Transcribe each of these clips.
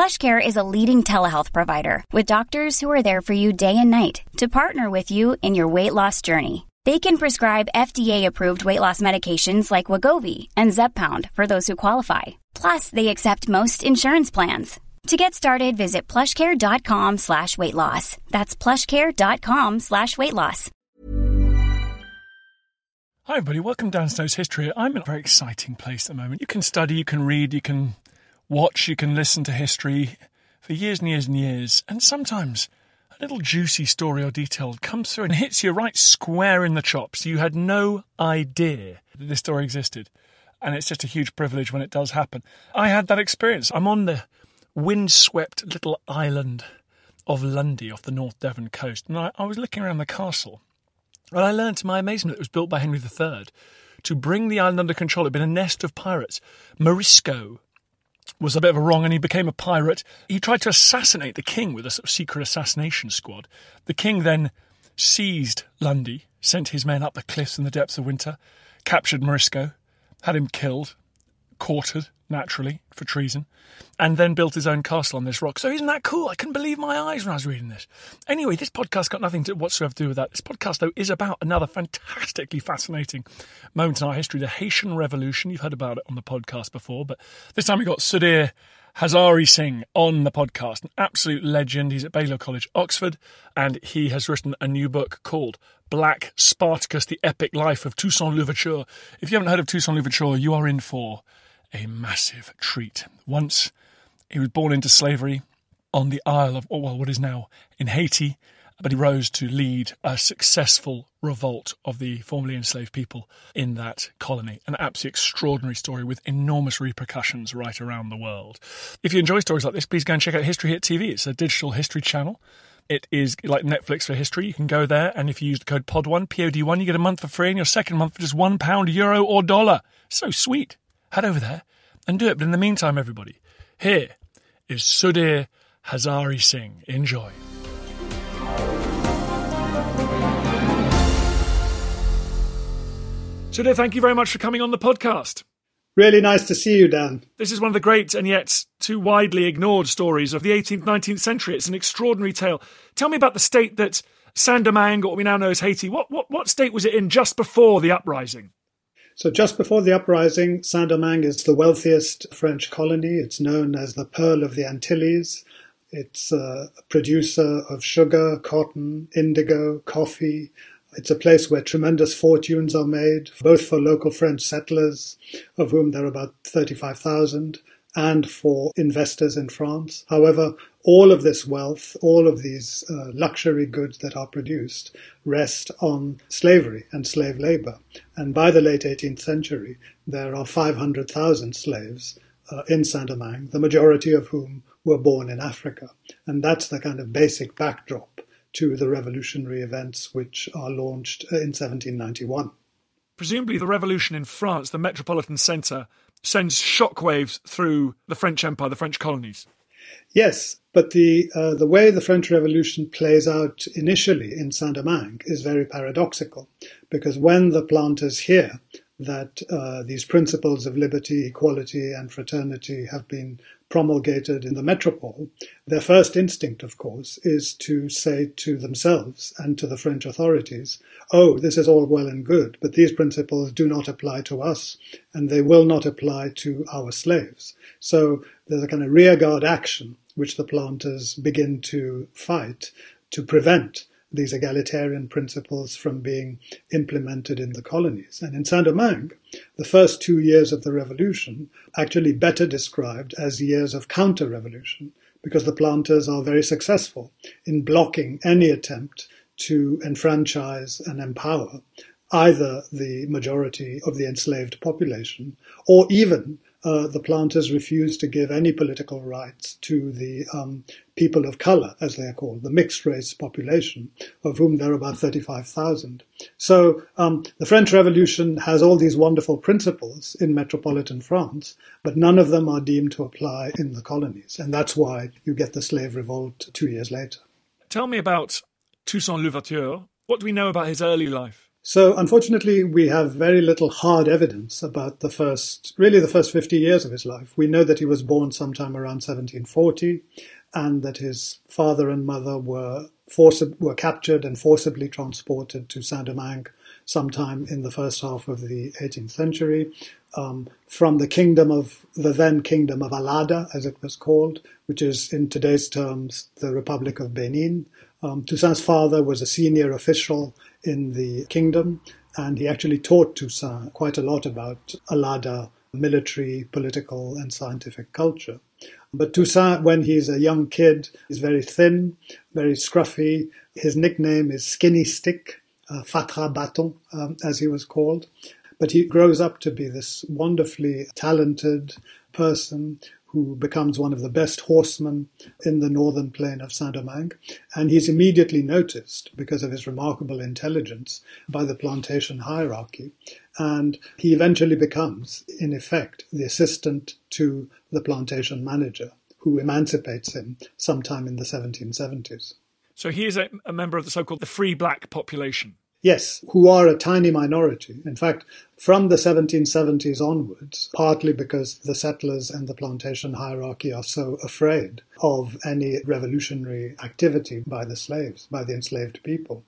PlushCare is a leading telehealth provider with doctors who are there for you day and night to partner with you in your weight loss journey. They can prescribe FDA-approved weight loss medications like Wegovy and Zepbound for those who qualify. Plus, they accept most insurance plans. To get started, visit plushcare.com slash weight loss. That's plushcare.com slash weight loss. Hi everybody, welcome Dan Snow's History. I'm in a very exciting place at the moment. You can study, you can read, you can watch, you can listen to history for years and years and years, and sometimes a little juicy story or detail comes through and hits you right square in the chops. You had no idea that this story existed, and it's just a huge privilege when it does happen. I had that experience. I'm on the windswept little island of Lundy off the North Devon coast, and I, I was looking around the castle, and I learned to my amazement that it was built by Henry III to bring the island under control. It had been a nest of pirates. Marisco was a bit of a wrong and he became a pirate. He tried to assassinate the king with a sort of secret assassination squad. The king then seized Lundy, sent his men up the cliffs in the depths of winter, captured Marisco, had him killed, quartered, naturally, for treason, and then built his own castle on this rock. So isn't that cool? I couldn't believe my eyes when I was reading this. Anyway, this podcast got nothing to whatsoever to do with that. This podcast, though, is about another fantastically fascinating moment in our history, the Haitian Revolution. You've heard about it on the podcast before, but this time we got Sudhir Hazareesingh on the podcast, an absolute legend. He's at Balliol College, Oxford, and he has written a new book called Black Spartacus, the Epic Life of Toussaint Louverture. If you haven't heard of Toussaint Louverture, you are in for a massive treat. Once he was born into slavery on the Isle of, well, what is now in Haiti, but he rose to lead a successful revolt of the formerly enslaved people in that colony. An absolutely extraordinary story with enormous repercussions right around the world. If you enjoy stories like this, please go and check out History Hit TV. It's a digital history channel. It is like Netflix for history. You can go there, and if you use the code POD1, POD1, you get a month for free, and your second month for just one pound, euro, or dollar. So sweet head over there and do it. But in the meantime, everybody, here is Sudhir Hazareesingh. Enjoy. Sudhir, thank you very much for coming on the podcast. Really nice to see you, Dan. This is one of the great and yet too widely ignored stories of the 18th, 19th century. It's an extraordinary tale. Tell me about the state that Saint-Domingue, or what we now know as Haiti, what, what, what state was it in just before the uprising? So just before the uprising, Saint-Domingue is the wealthiest French colony. It's known as the Pearl of the Antilles. It's a producer of sugar, cotton, indigo, coffee. It's a place where tremendous fortunes are made, both for local French settlers, of whom there are about 35,000, and for investors in France. However, all of this wealth, all of these uh, luxury goods that are produced rest on slavery and slave labor. And by the late 18th century, there are 500,000 slaves uh, in Saint-Domingue, the majority of whom were born in Africa. And that's the kind of basic backdrop to the revolutionary events which are launched uh, in 1791. Presumably, the revolution in France, the metropolitan centre, sends shockwaves through the French Empire, the French colonies. Yes, but the uh, the way the French Revolution plays out initially in Saint-Domingue is very paradoxical, because when the planters hear that uh, these principles of liberty, equality, and fraternity have been promulgated in the metropole, their first instinct, of course, is to say to themselves and to the French authorities, oh, this is all well and good, but these principles do not apply to us, and they will not apply to our slaves. So there's a kind of rearguard action which the planters begin to fight to prevent these egalitarian principles from being implemented in the colonies. And in Saint-Domingue, the first two years of the revolution actually better described as years of counter-revolution because the planters are very successful in blocking any attempt to enfranchise and empower either the majority of the enslaved population or even uh, the planters refused to give any political rights to the um, people of color, as they are called, the mixed race population, of whom there are about 35,000. So um, the French Revolution has all these wonderful principles in metropolitan France, but none of them are deemed to apply in the colonies. And that's why you get the slave revolt two years later. Tell me about Toussaint Louverture. What do we know about his early life? So, unfortunately, we have very little hard evidence about the first, really the first 50 years of his life. We know that he was born sometime around 1740 and that his father and mother were forcib- were captured and forcibly transported to Saint-Domingue sometime in the first half of the 18th century um, from the kingdom of the then kingdom of Allada, as it was called, which is in today's terms the Republic of Benin. Um, Toussaint's father was a senior official in the kingdom, and he actually taught Toussaint quite a lot about Allada military, political, and scientific culture. But Toussaint, when he's a young kid, is very thin, very scruffy. His nickname is Skinny Stick, uh, Fatra Bâton, um, as he was called. But he grows up to be this wonderfully talented person who becomes one of the best horsemen in the northern plain of Saint-Domingue. And he's immediately noticed, because of his remarkable intelligence, by the plantation hierarchy. And he eventually becomes, in effect, the assistant to the plantation manager, who emancipates him sometime in the 1770s. So he is a, a member of the so-called the free black population. Yes, who are a tiny minority. In fact, from the 1770s onwards, partly because the settlers and the plantation hierarchy are so afraid of any revolutionary activity by the slaves, by the enslaved people,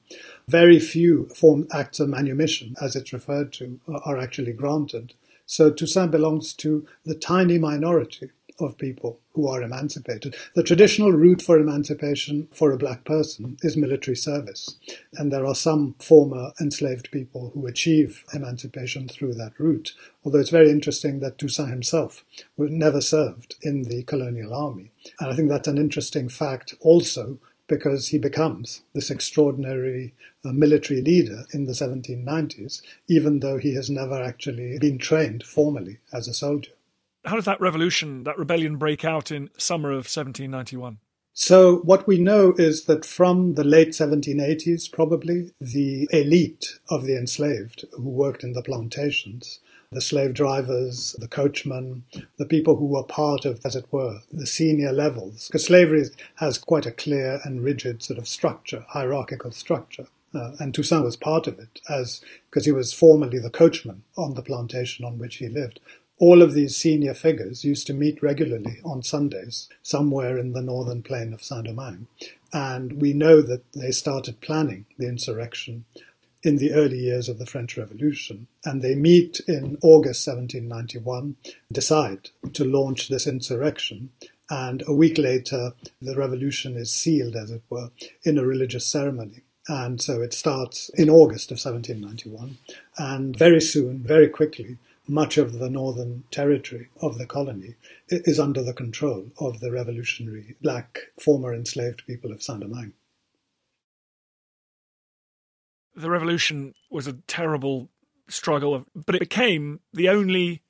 very few form acts of manumission, as it's referred to, are actually granted. So Toussaint belongs to the tiny minority of people who are emancipated. The traditional route for emancipation for a black person is military service. And there are some former enslaved people who achieve emancipation through that route. Although it's very interesting that Toussaint himself never served in the colonial army. And I think that's an interesting fact also because he becomes this extraordinary uh, military leader in the 1790s, even though he has never actually been trained formally as a soldier how does that revolution, that rebellion, break out in summer of 1791? So, what we know is that from the late 1780s, probably, the elite of the enslaved who worked in the plantations, the slave drivers, the coachmen, the people who were part of, as it were, the senior levels, because slavery has quite a clear and rigid sort of structure, hierarchical structure. Uh, and Toussaint was part of it, as because he was formerly the coachman on the plantation on which he lived all of these senior figures used to meet regularly on Sundays somewhere in the northern plain of Saint-Domingue. And we know that they started planning the insurrection in the early years of the French Revolution. And they meet in August 1791, decide to launch this insurrection. And a week later, the revolution is sealed, as it were, in a religious ceremony. And so it starts in August of 1791. And very soon, very quickly, much of the northern territory of the colony is under the control of the revolutionary black former enslaved people of Saint-Domingue. The revolution was a terrible struggle, but it became the only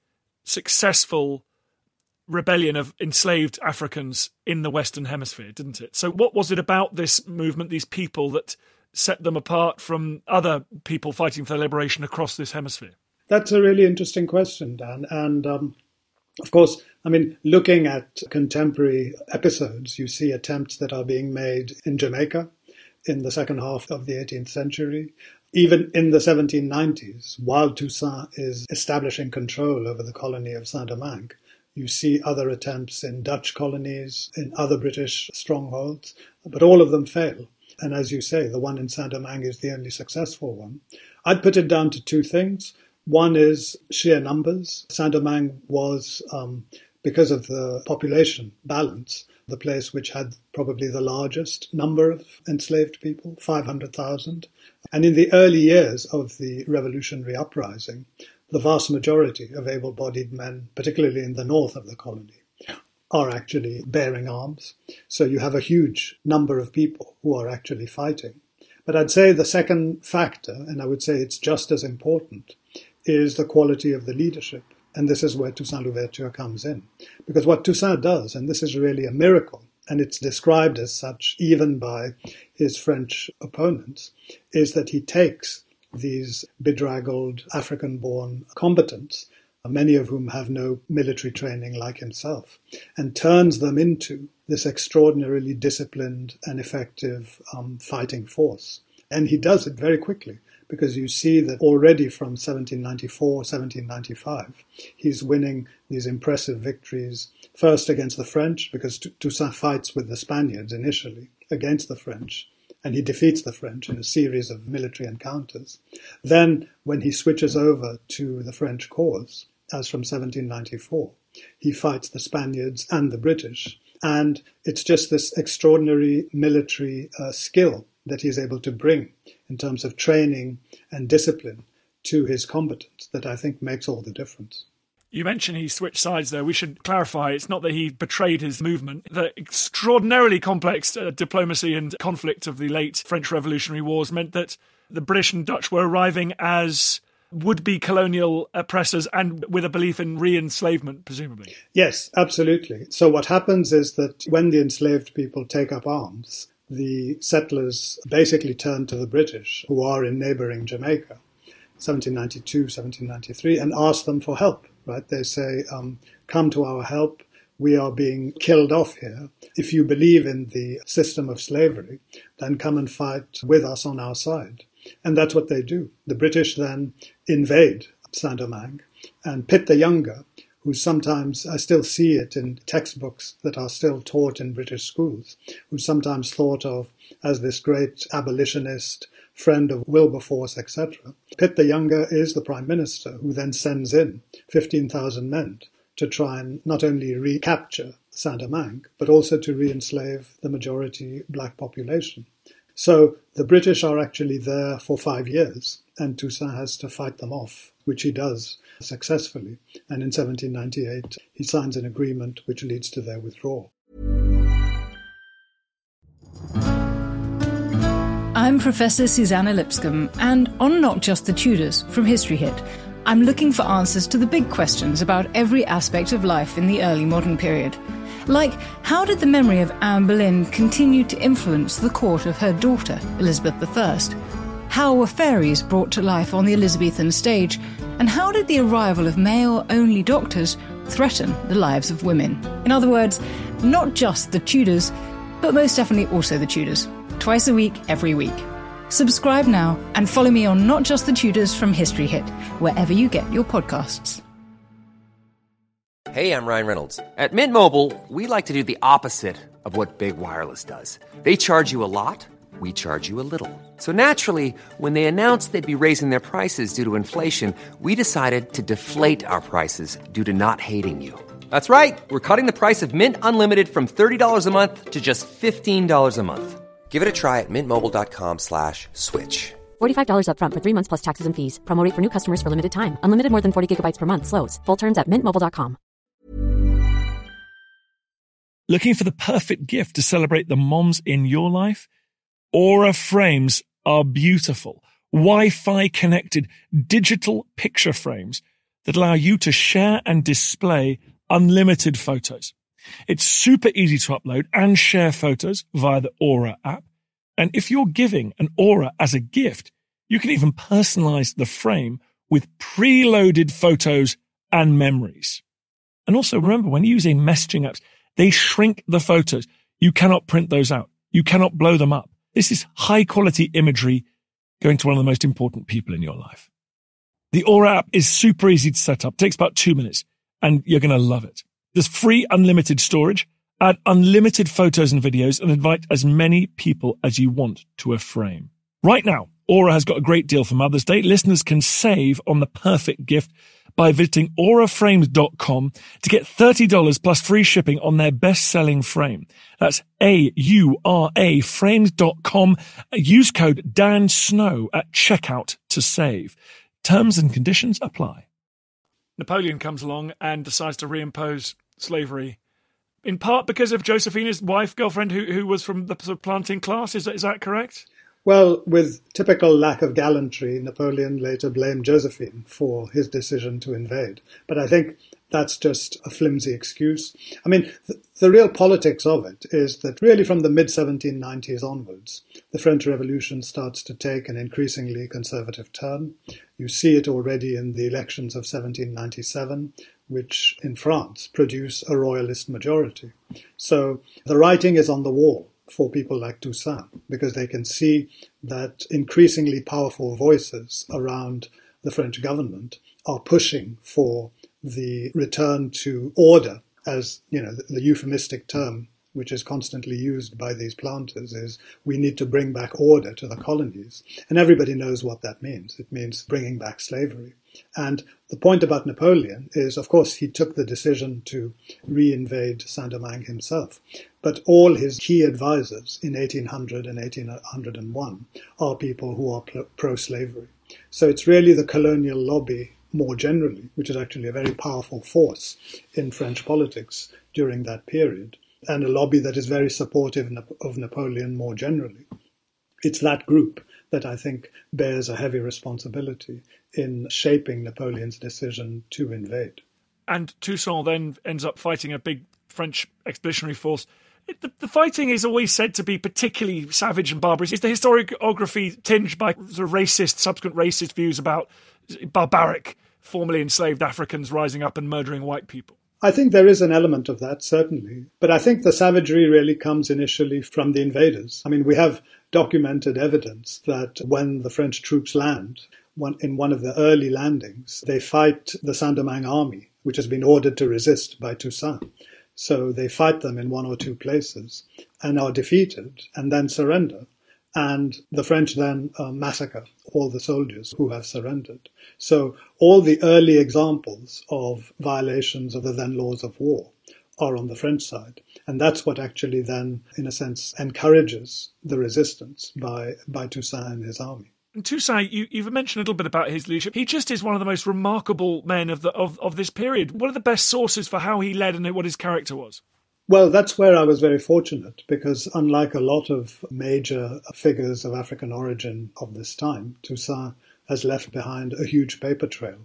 successful rebellion of enslaved Africans in the Western Hemisphere, didn't it? So, what was it about this movement, these people, that set them apart from other people fighting for their liberation across this hemisphere? That's a really interesting question, Dan. And um, of course, I mean, looking at contemporary episodes, you see attempts that are being made in Jamaica in the second half of the 18th century. Even in the 1790s, while Toussaint is establishing control over the colony of Saint-Domingue, you see other attempts in Dutch colonies, in other British strongholds, but all of them fail. And as you say, the one in Saint-Domingue is the only successful one. I'd put it down to two things. One is sheer numbers. Saint-Domingue was, um, because of the population balance, the place which had probably the largest number of enslaved people, 500,000. And in the early years of the revolutionary uprising, the vast majority of able bodied men, particularly in the north of the colony, are actually bearing arms. So you have a huge number of people who are actually fighting. But I'd say the second factor, and I would say it's just as important, is the quality of the leadership. And this is where Toussaint Louverture comes in. Because what Toussaint does, and this is really a miracle, and it's described as such even by his French opponents, is that he takes these bedraggled African born combatants, many of whom have no military training like himself, and turns them into this extraordinarily disciplined and effective um, fighting force. And he does it very quickly because you see that already from 1794, 1795, he's winning these impressive victories, first against the French, because Toussaint fights with the Spaniards initially against the French, and he defeats the French in a series of military encounters. Then, when he switches over to the French cause, as from 1794, he fights the Spaniards and the British. And it's just this extraordinary military uh, skill that he's able to bring in terms of training and discipline to his combatants that I think makes all the difference. You mentioned he switched sides there. We should clarify it's not that he betrayed his movement. The extraordinarily complex uh, diplomacy and conflict of the late French Revolutionary Wars meant that the British and Dutch were arriving as would be colonial oppressors and with a belief in re enslavement, presumably. Yes, absolutely. So, what happens is that when the enslaved people take up arms, the settlers basically turned to the British, who are in neighboring Jamaica, 1792, 1793, and asked them for help. Right? They say, um, "Come to our help. We are being killed off here. If you believe in the system of slavery, then come and fight with us on our side." And that's what they do. The British then invade Saint Domingue, and Pitt the Younger, who sometimes, I still see it in textbooks that are still taught in British schools, who's sometimes thought of as this great abolitionist, friend of Wilberforce, etc. Pitt the Younger is the Prime Minister, who then sends in 15,000 men to try and not only recapture Saint-Domingue, but also to re-enslave the majority black population. So the British are actually there for five years, and Toussaint has to fight them off, which he does successfully. And in 1798, he signs an agreement which leads to their withdrawal. I'm Professor Suzannah Lipscomb, and on Not Just the Tudors from History Hit, I'm looking for answers to the big questions about every aspect of life in the early modern period. Like, how did the memory of Anne Boleyn continue to influence the court of her daughter, Elizabeth I? How were fairies brought to life on the Elizabethan stage? And how did the arrival of male only doctors threaten the lives of women? In other words, not just the Tudors, but most definitely also the Tudors. Twice a week, every week. Subscribe now and follow me on Not Just the Tudors from History Hit, wherever you get your podcasts. Hey, I'm Ryan Reynolds. At Mint Mobile, we like to do the opposite of what Big Wireless does. They charge you a lot we charge you a little. So naturally, when they announced they'd be raising their prices due to inflation, we decided to deflate our prices due to not hating you. That's right. We're cutting the price of Mint Unlimited from $30 a month to just $15 a month. Give it a try at mintmobile.com slash switch. $45 upfront for three months plus taxes and fees. Promo rate for new customers for limited time. Unlimited more than 40 gigabytes per month. Slows. Full terms at mintmobile.com. Looking for the perfect gift to celebrate the moms in your life? Aura frames are beautiful, Wi-Fi connected digital picture frames that allow you to share and display unlimited photos. It's super easy to upload and share photos via the Aura app. And if you're giving an Aura as a gift, you can even personalize the frame with preloaded photos and memories. And also remember, when using messaging apps, they shrink the photos. You cannot print those out. You cannot blow them up. This is high quality imagery going to one of the most important people in your life. The Aura app is super easy to set up, takes about two minutes, and you're going to love it. There's free unlimited storage, add unlimited photos and videos, and invite as many people as you want to a frame. Right now, Aura has got a great deal for Mother's Day. Listeners can save on the perfect gift by visiting auraframes.com to get $30 plus free shipping on their best-selling frame. That's A-U-R-A frames.com. Use code Dan Snow at checkout to save. Terms and conditions apply. Napoleon comes along and decides to reimpose slavery, in part because of Josephina's wife, girlfriend, who, who was from the planting class. Is that, is that correct? Well, with typical lack of gallantry, Napoleon later blamed Josephine for his decision to invade. But I think that's just a flimsy excuse. I mean, the, the real politics of it is that really from the mid 1790s onwards, the French Revolution starts to take an increasingly conservative turn. You see it already in the elections of 1797, which in France produce a royalist majority. So the writing is on the wall for people like Toussaint because they can see that increasingly powerful voices around the French government are pushing for the return to order as you know the, the euphemistic term which is constantly used by these planters, is we need to bring back order to the colonies. And everybody knows what that means. It means bringing back slavery. And the point about Napoleon is, of course, he took the decision to reinvade Saint-Domingue himself. But all his key advisors in 1800 and 1801 are people who are pro-slavery. So it's really the colonial lobby more generally, which is actually a very powerful force in French politics during that period, and a lobby that is very supportive of Napoleon more generally. It's that group that I think bears a heavy responsibility in shaping Napoleon's decision to invade. And Toussaint then ends up fighting a big French expeditionary force. The, the, fighting is always said to be particularly savage and barbarous. Is the historiography tinged by of racist, subsequent racist views about barbaric, formerly enslaved Africans rising up and murdering white people? I think there is an element of that, certainly. But I think the savagery really comes initially from the invaders. I mean, we have documented evidence that when the French troops land, one, in one of the early landings, they fight the Saint-Domingue army, which has been ordered to resist by Toussaint. So they fight them in one or two places and are defeated and then surrender. And the French then uh, massacre all the soldiers who have surrendered. So all the early examples of violations of the then laws of war are on the French side. And that's what actually then, in a sense, encourages the resistance by, by Toussaint and his army. Toussaint, you, have mentioned a little bit about his leadership. He just is one of the most remarkable men of, the, of, of this period. What are the best sources for how he led and what his character was? Well, that's where I was very fortunate because, unlike a lot of major figures of African origin of this time, Toussaint has left behind a huge paper trail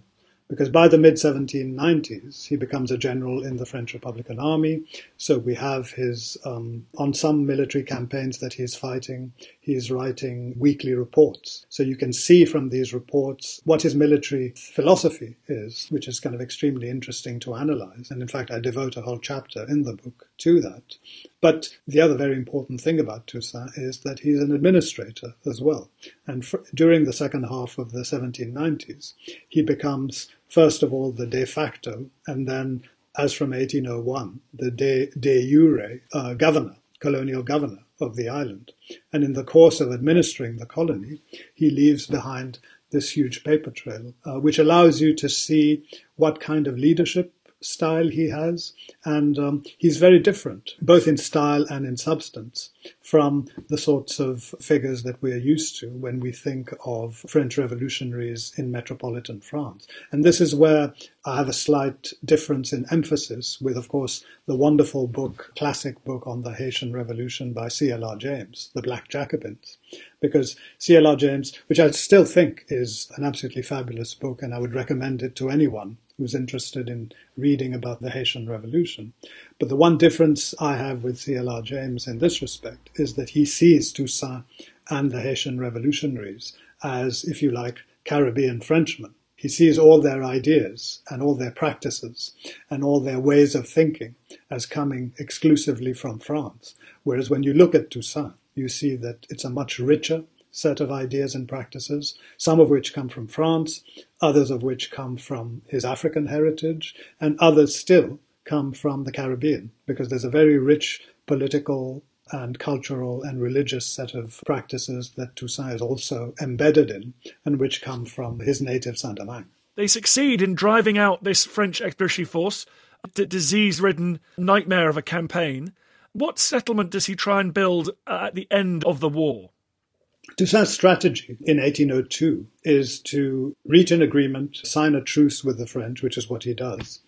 because by the mid 1790s he becomes a general in the French Republican Army. So we have his um, on some military campaigns that he's fighting, he's writing weekly reports. So you can see from these reports what his military philosophy is, which is kind of extremely interesting to analyze. And in fact, I devote a whole chapter in the book to that. But the other very important thing about Toussaint is that he's an administrator as well. And for, during the second half of the 1790s, he becomes first of all the de facto, and then, as from 1801, the de, de jure uh, governor, colonial governor of the island. And in the course of administering the colony, he leaves behind this huge paper trail, uh, which allows you to see what kind of leadership style he has, and um, he's very different, both in style and in substance, from the sorts of figures that we're used to when we think of French revolutionaries in metropolitan France. And this is where I have a slight difference in emphasis with, of course, the wonderful book, classic book on the Haitian Revolution by C.L.R. James, The Black Jacobins. Because C.L.R. James, which I still think is an absolutely fabulous book, and I would recommend it to anyone who's interested in reading about the Haitian Revolution. But the one difference I have with C.L.R. James in this respect is that he sees Toussaint and the Haitian revolutionaries as, if you like, Caribbean Frenchmen. He sees all their ideas and all their practices and all their ways of thinking as coming exclusively from France. Whereas when you look at Toussaint, you see that it's a much richer, set of ideas and practices, some of which come from France, others of which come from his African heritage, and others still come from the Caribbean, because there's a very rich political and cultural and religious set of practices that Toussaint is also embedded in, and which come from his native Saint-Domingue. They succeed in driving out this French expeditionary force, the disease ridden nightmare of a campaign. What settlement does he try and build uh, at the end of the war? Toussaint's strategy in 1802 is to reach an agreement, sign a truce with the French, which is what he does,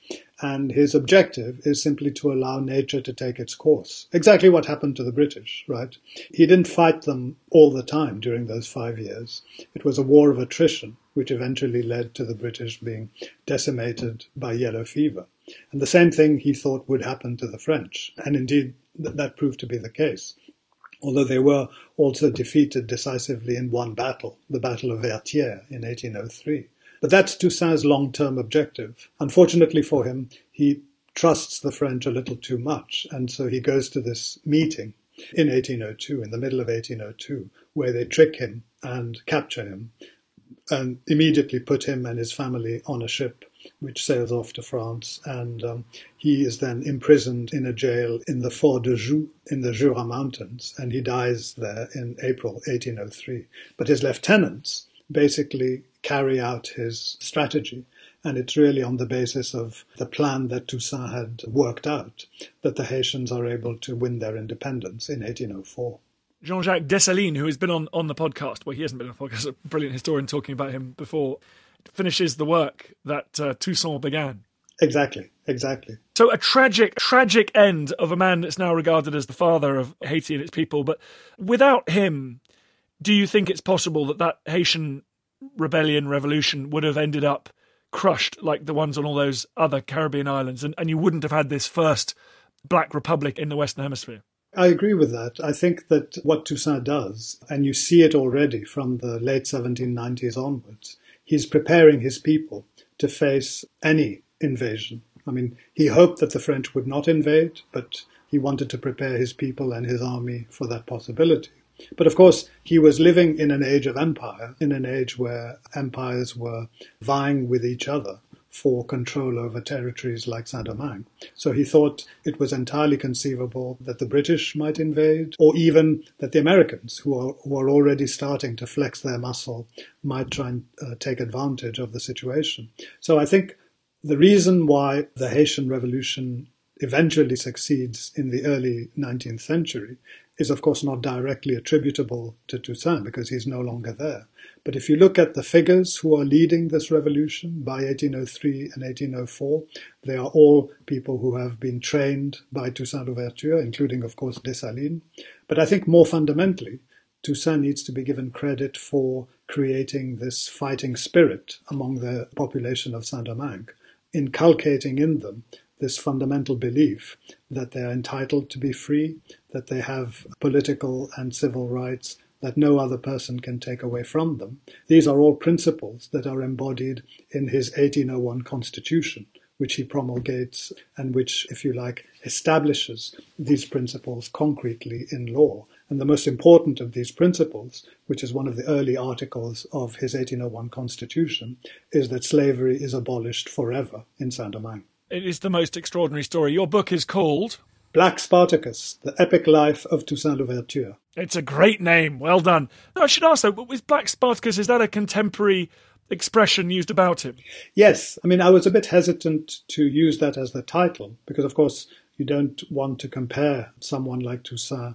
And his objective is simply to allow nature to take its course. Exactly what happened to the British, right? He didn't fight them all the time during those five years. It was a war of attrition, which eventually led to the British being decimated by yellow fever. And the same thing he thought would happen to the French. And indeed, that proved to be the case. Although they were also defeated decisively in one battle, the Battle of Vertières in 1803. But that's Toussaint's long-term objective. Unfortunately for him, he trusts the French a little too much, and so he goes to this meeting in 1802, in the middle of 1802, where they trick him and capture him, and immediately put him and his family on a ship which sails off to France. And um, he is then imprisoned in a jail in the Fort de Joux in the Jura Mountains, and he dies there in April 1803. But his lieutenants basically carry out his strategy. And it's really on the basis of the plan that Toussaint had worked out that the Haitians are able to win their independence in 1804. Jean Jacques Dessalines, who has been on, on the podcast, well, he hasn't been on the podcast, a brilliant historian talking about him before, finishes the work that uh, Toussaint began. Exactly, exactly. So a tragic, tragic end of a man that's now regarded as the father of Haiti and its people. But without him, do you think it's possible that that Haitian rebellion, revolution would have ended up crushed like the ones on all those other Caribbean islands, and, and you wouldn't have had this first Black Republic in the Western Hemisphere? I agree with that. I think that what Toussaint does, and you see it already from the late 1790s onwards, he's preparing his people to face any invasion. I mean, he hoped that the French would not invade, but he wanted to prepare his people and his army for that possibility. But of course, he was living in an age of empire, in an age where empires were vying with each other for control over territories like Saint Domingue. So he thought it was entirely conceivable that the British might invade, or even that the Americans, who are, who are already starting to flex their muscle, might try and uh, take advantage of the situation. So I think the reason why the Haitian Revolution eventually succeeds in the early 19th century is, of course, not directly attributable to Toussaint because he's no longer there. But if you look at the figures who are leading this revolution by 1803 and 1804, they are all people who have been trained by Toussaint Louverture, including, of course, Dessalines. But I think more fundamentally, Toussaint needs to be given credit for creating this fighting spirit among the population of Saint Domingue, inculcating in them this fundamental belief that they are entitled to be free, that they have political and civil rights that no other person can take away from them. These are all principles that are embodied in his 1801 constitution, which he promulgates and which, if you like, establishes these principles concretely in law. And the most important of these principles, which is one of the early articles of his 1801 constitution, is that slavery is abolished forever in Saint Domingue. It is the most extraordinary story. Your book is called Black Spartacus, The Epic Life of Toussaint Louverture. It's a great name. Well done. I should ask though, was Black Spartacus, is that a contemporary expression used about him? Yes. I mean, I was a bit hesitant to use that as the title because, of course, you don't want to compare someone like Toussaint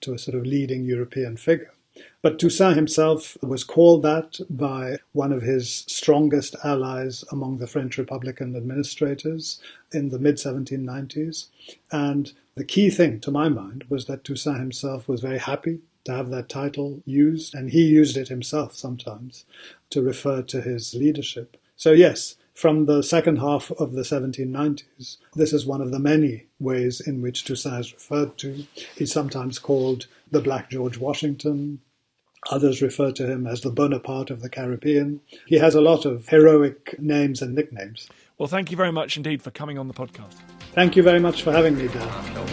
to a sort of leading European figure. But Toussaint himself was called that by one of his strongest allies among the French Republican administrators in the mid 1790s. And the key thing, to my mind, was that Toussaint himself was very happy to have that title used, and he used it himself sometimes to refer to his leadership. So, yes, from the second half of the 1790s, this is one of the many ways in which Toussaint is referred to. He's sometimes called the Black George Washington. Others refer to him as the Bonaparte of the Caribbean. He has a lot of heroic names and nicknames. Well, thank you very much indeed for coming on the podcast. Thank you very much for having me, Dan.